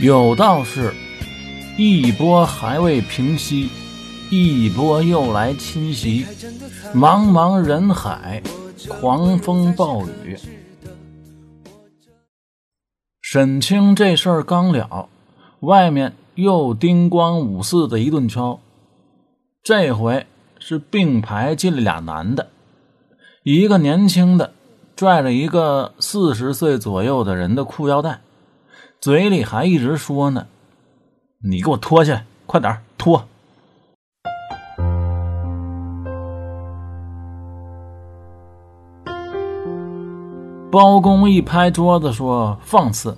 有道是：一波还未平息，一波又来侵袭。茫茫人海，狂风暴雨。沈清这事儿刚了，外面又叮咣五四的一顿敲。这回是并排进了俩男的，一个年轻的拽着一个四十岁左右的人的裤腰带。嘴里还一直说呢：“你给我脱下来，快点脱！”包公一拍桌子说：“放肆！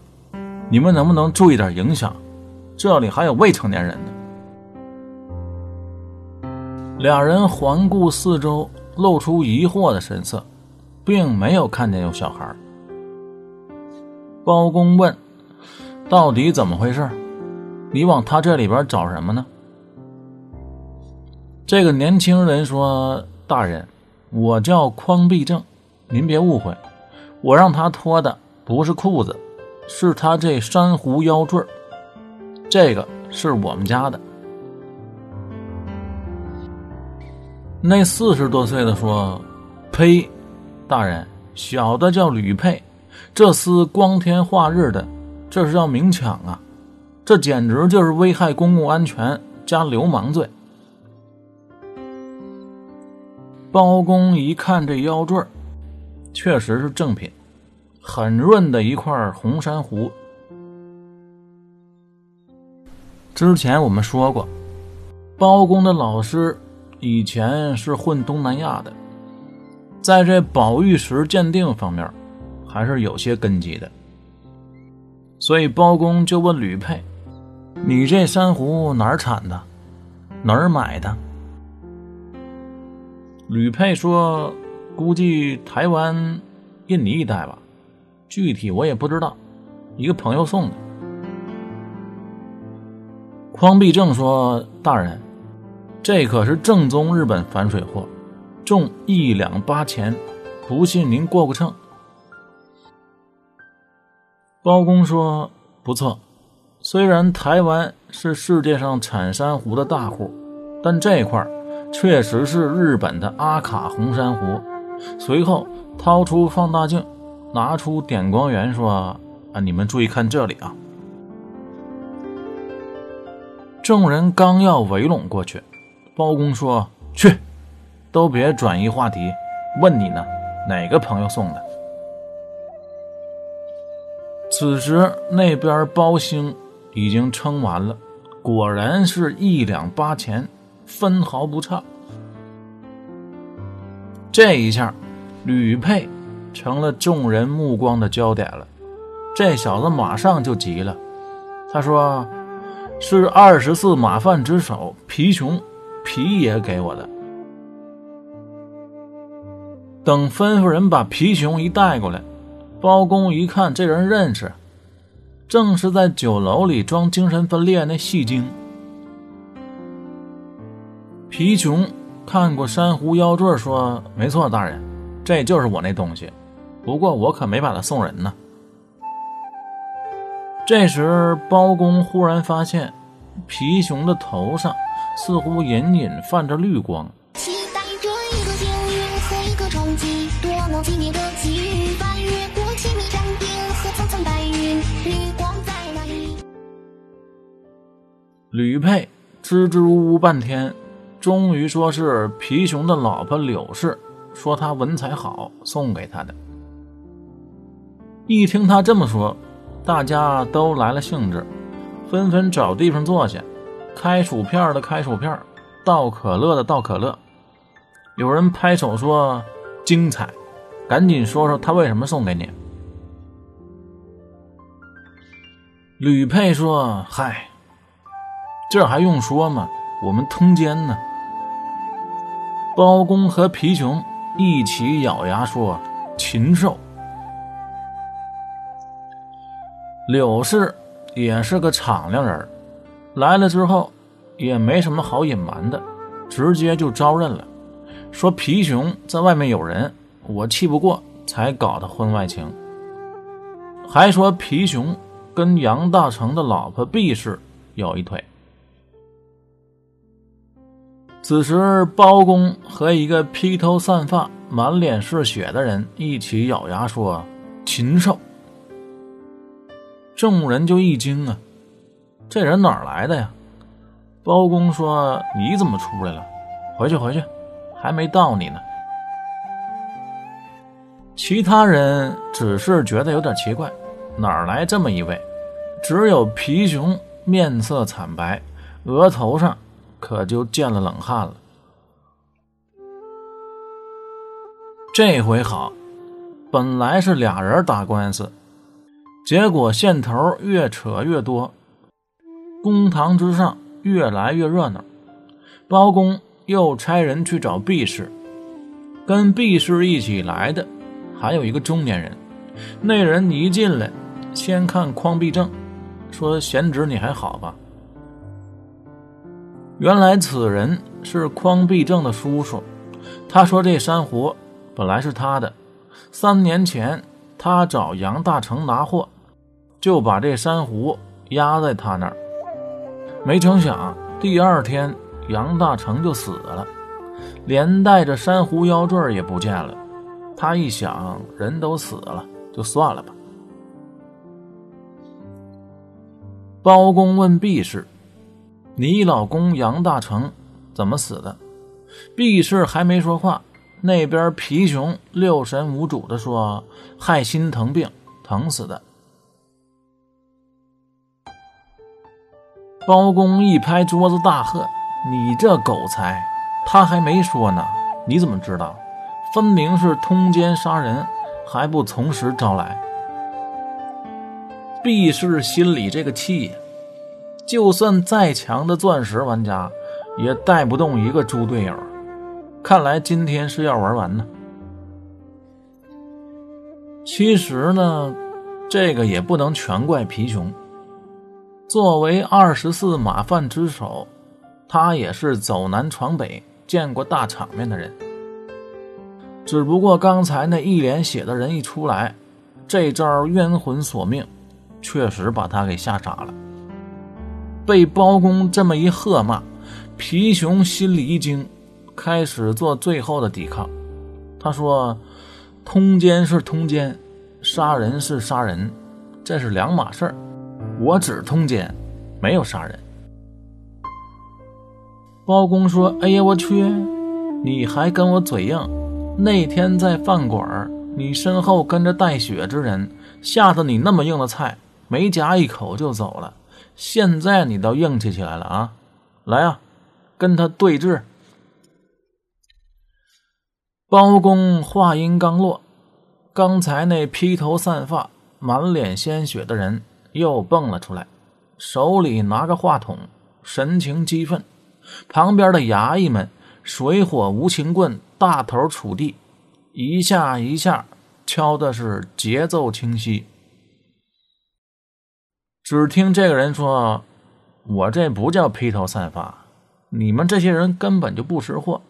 你们能不能注意点影响？这里还有未成年人呢。”俩人环顾四周，露出疑惑的神色，并没有看见有小孩。包公问。到底怎么回事？你往他这里边找什么呢？这个年轻人说：“大人，我叫匡必正，您别误会，我让他脱的不是裤子，是他这珊瑚腰坠这个是我们家的。”那四十多岁的说：“呸，大人，小的叫吕佩，这厮光天化日的。”这是要明抢啊！这简直就是危害公共安全加流氓罪。包公一看这腰坠确实是正品，很润的一块红珊瑚。之前我们说过，包公的老师以前是混东南亚的，在这宝玉石鉴定方面还是有些根基的。所以包公就问吕佩：“你这珊瑚哪儿产的？哪儿买的？”吕佩说：“估计台湾、印尼一带吧，具体我也不知道，一个朋友送的。”匡必正说：“大人，这可是正宗日本反水货，重一两八钱，不信您过过秤。”包公说：“不错，虽然台湾是世界上产珊瑚的大户，但这块确实是日本的阿卡红珊瑚。”随后掏出放大镜，拿出点光源，说：“啊，你们注意看这里啊！”众人刚要围拢过去，包公说：“去，都别转移话题，问你呢，哪个朋友送的？”此时那边包兴已经称完了，果然是一两八钱，分毫不差。这一下，吕佩成了众人目光的焦点了。这小子马上就急了，他说：“是二十四马贩之首皮熊，皮爷给我的。”等吩咐人把皮熊一带过来。包公一看，这人认识，正是在酒楼里装精神分裂那戏精皮熊。看过珊瑚腰坠，说：“没错，大人，这就是我那东西。不过我可没把它送人呢。”这时，包公忽然发现，皮熊的头上似乎隐隐泛着绿光。吕佩支支吾吾半天，终于说是皮熊的老婆柳氏说他文采好，送给他的。一听他这么说，大家都来了兴致，纷纷找地方坐下，开薯片的开薯片，倒可乐的倒可乐。有人拍手说精彩，赶紧说说他为什么送给你。吕佩说：“嗨。”这还用说吗？我们通奸呢。包公和皮熊一起咬牙说：“禽兽。”柳氏也是个敞亮人，来了之后也没什么好隐瞒的，直接就招认了，说皮熊在外面有人，我气不过才搞的婚外情，还说皮熊跟杨大成的老婆毕氏有一腿。此时，包公和一个披头散发、满脸是血的人一起咬牙说：“禽兽！”众人就一惊啊，这人哪来的呀？包公说：“你怎么出来了？回去，回去，还没到你呢。”其他人只是觉得有点奇怪，哪来这么一位？只有皮熊面色惨白，额头上。可就见了冷汗了。这回好，本来是俩人打官司，结果线头越扯越多，公堂之上越来越热闹。包公又差人去找毕氏，跟毕氏一起来的还有一个中年人。那人一进来，先看匡必正，说：“贤侄，你还好吧？”原来此人是匡必正的叔叔。他说：“这珊瑚本来是他的，三年前他找杨大成拿货，就把这珊瑚压在他那儿。没成想第二天杨大成就死了，连带着珊瑚腰坠也不见了。他一想，人都死了，就算了吧。”包公问毕氏。你老公杨大成怎么死的？毕氏还没说话，那边皮熊六神无主的说：“害心疼病，疼死的。”包公一拍桌子大喝：“你这狗才！他还没说呢，你怎么知道？分明是通奸杀人，还不从实招来！”毕氏心里这个气呀！就算再强的钻石玩家，也带不动一个猪队友。看来今天是要玩完呢。其实呢，这个也不能全怪皮熊。作为二十四马贩之首，他也是走南闯北、见过大场面的人。只不过刚才那一脸血的人一出来，这招冤魂索命，确实把他给吓傻了。被包公这么一喝骂，皮熊心里一惊，开始做最后的抵抗。他说：“通奸是通奸，杀人是杀人，这是两码事儿。我只通奸，没有杀人。”包公说：“哎呀，我去！你还跟我嘴硬？那天在饭馆，你身后跟着带血之人，吓得你那么硬的菜，没夹一口就走了。”现在你倒硬气起来了啊！来啊，跟他对峙。包公话音刚落，刚才那披头散发、满脸鲜血的人又蹦了出来，手里拿个话筒，神情激愤。旁边的衙役们水火无情棍大头杵地，一下一下敲的是节奏清晰。只听这个人说：“我这不叫披头散发，你们这些人根本就不识货，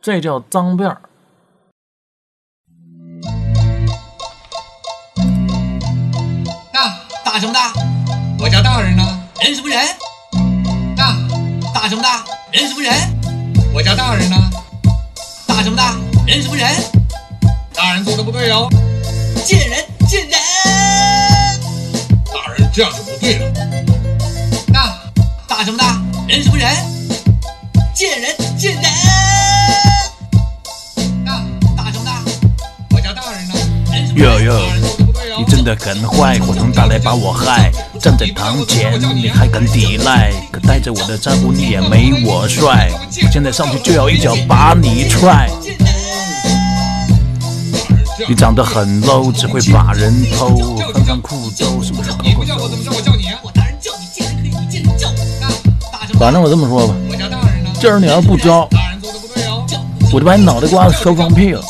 这叫脏辫儿。”大大什么大？我家大人呢？人什么人？大大什么大？人什么人？我家大人呢？大什么大？人什么人？大人做的不对哦！贱人，贱人！这样就不。对了，大大什么大？人什么人？见人见人！大大什么大？我家大人呢？哟哟，你真的很坏，伙同大来把我害。站在堂前你还敢抵赖？可带着我的珊瑚你也没我帅。现在上去就要一脚把你踹。你长得很 low，只会把人偷，翻翻裤兜，什么时候你不叫我怎么叫？我叫你啊！我大人叫你贱人可以，你贱人叫我。反正我这么说吧，今儿你要不招，我就把你脑袋瓜子削放屁了。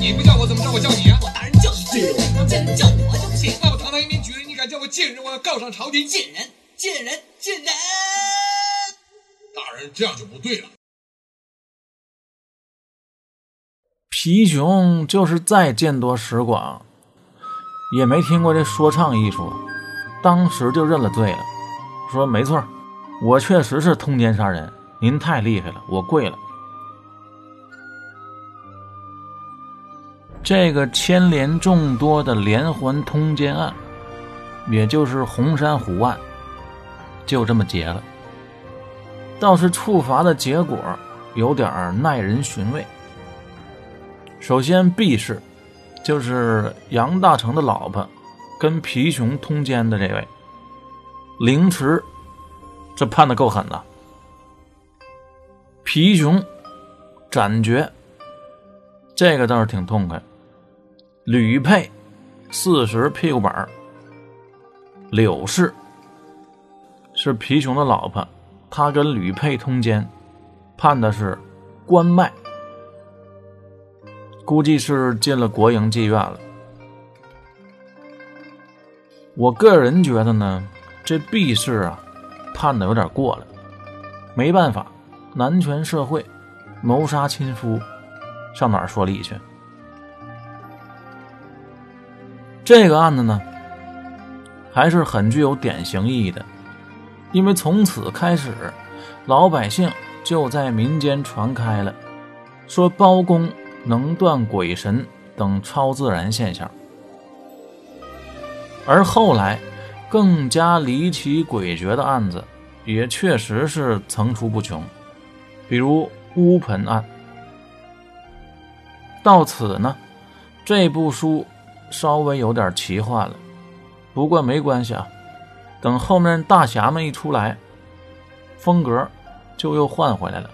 你不叫我怎么着？我叫你啊！我大人叫你贱人，贱人叫我就不行。那我堂堂一名举人，你敢叫我贱人？我要告上朝廷！贱人，贱人，贱人！大人这样就不对了。皮熊就是再见多识广，也没听过这说唱艺术，当时就认了罪了，说：“没错，我确实是通奸杀人，您太厉害了，我跪了。”这个牵连众多的连环通奸案，也就是红山虎案，就这么结了。倒是处罚的结果有点耐人寻味。首先，B 氏就是杨大成的老婆，跟皮熊通奸的这位，凌迟，这判的够狠的。皮熊斩决，这个倒是挺痛快。吕佩四十屁股板柳氏是皮熊的老婆，她跟吕佩通奸，判的是关卖。估计是进了国营妓院了。我个人觉得呢，这毕氏啊，判的有点过了。没办法，男权社会，谋杀亲夫，上哪儿说理去？这个案子呢，还是很具有典型意义的，因为从此开始，老百姓就在民间传开了，说包公。能断鬼神等超自然现象，而后来更加离奇诡谲的案子也确实是层出不穷，比如乌盆案。到此呢，这部书稍微有点奇幻了，不过没关系啊，等后面大侠们一出来，风格就又换回来了。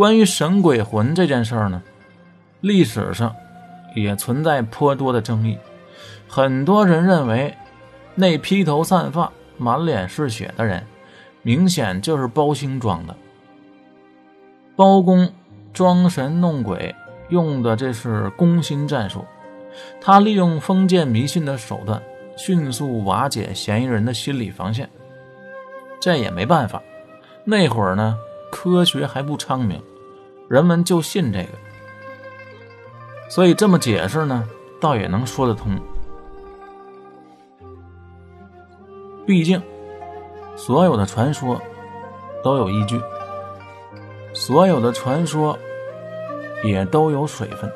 关于神鬼魂这件事儿呢，历史上也存在颇多的争议。很多人认为，那披头散发、满脸是血的人，明显就是包兴装的。包公装神弄鬼用的这是攻心战术，他利用封建迷信的手段，迅速瓦解嫌疑人的心理防线。这也没办法，那会儿呢，科学还不昌明。人们就信这个，所以这么解释呢，倒也能说得通。毕竟，所有的传说都有依据，所有的传说也都有水分。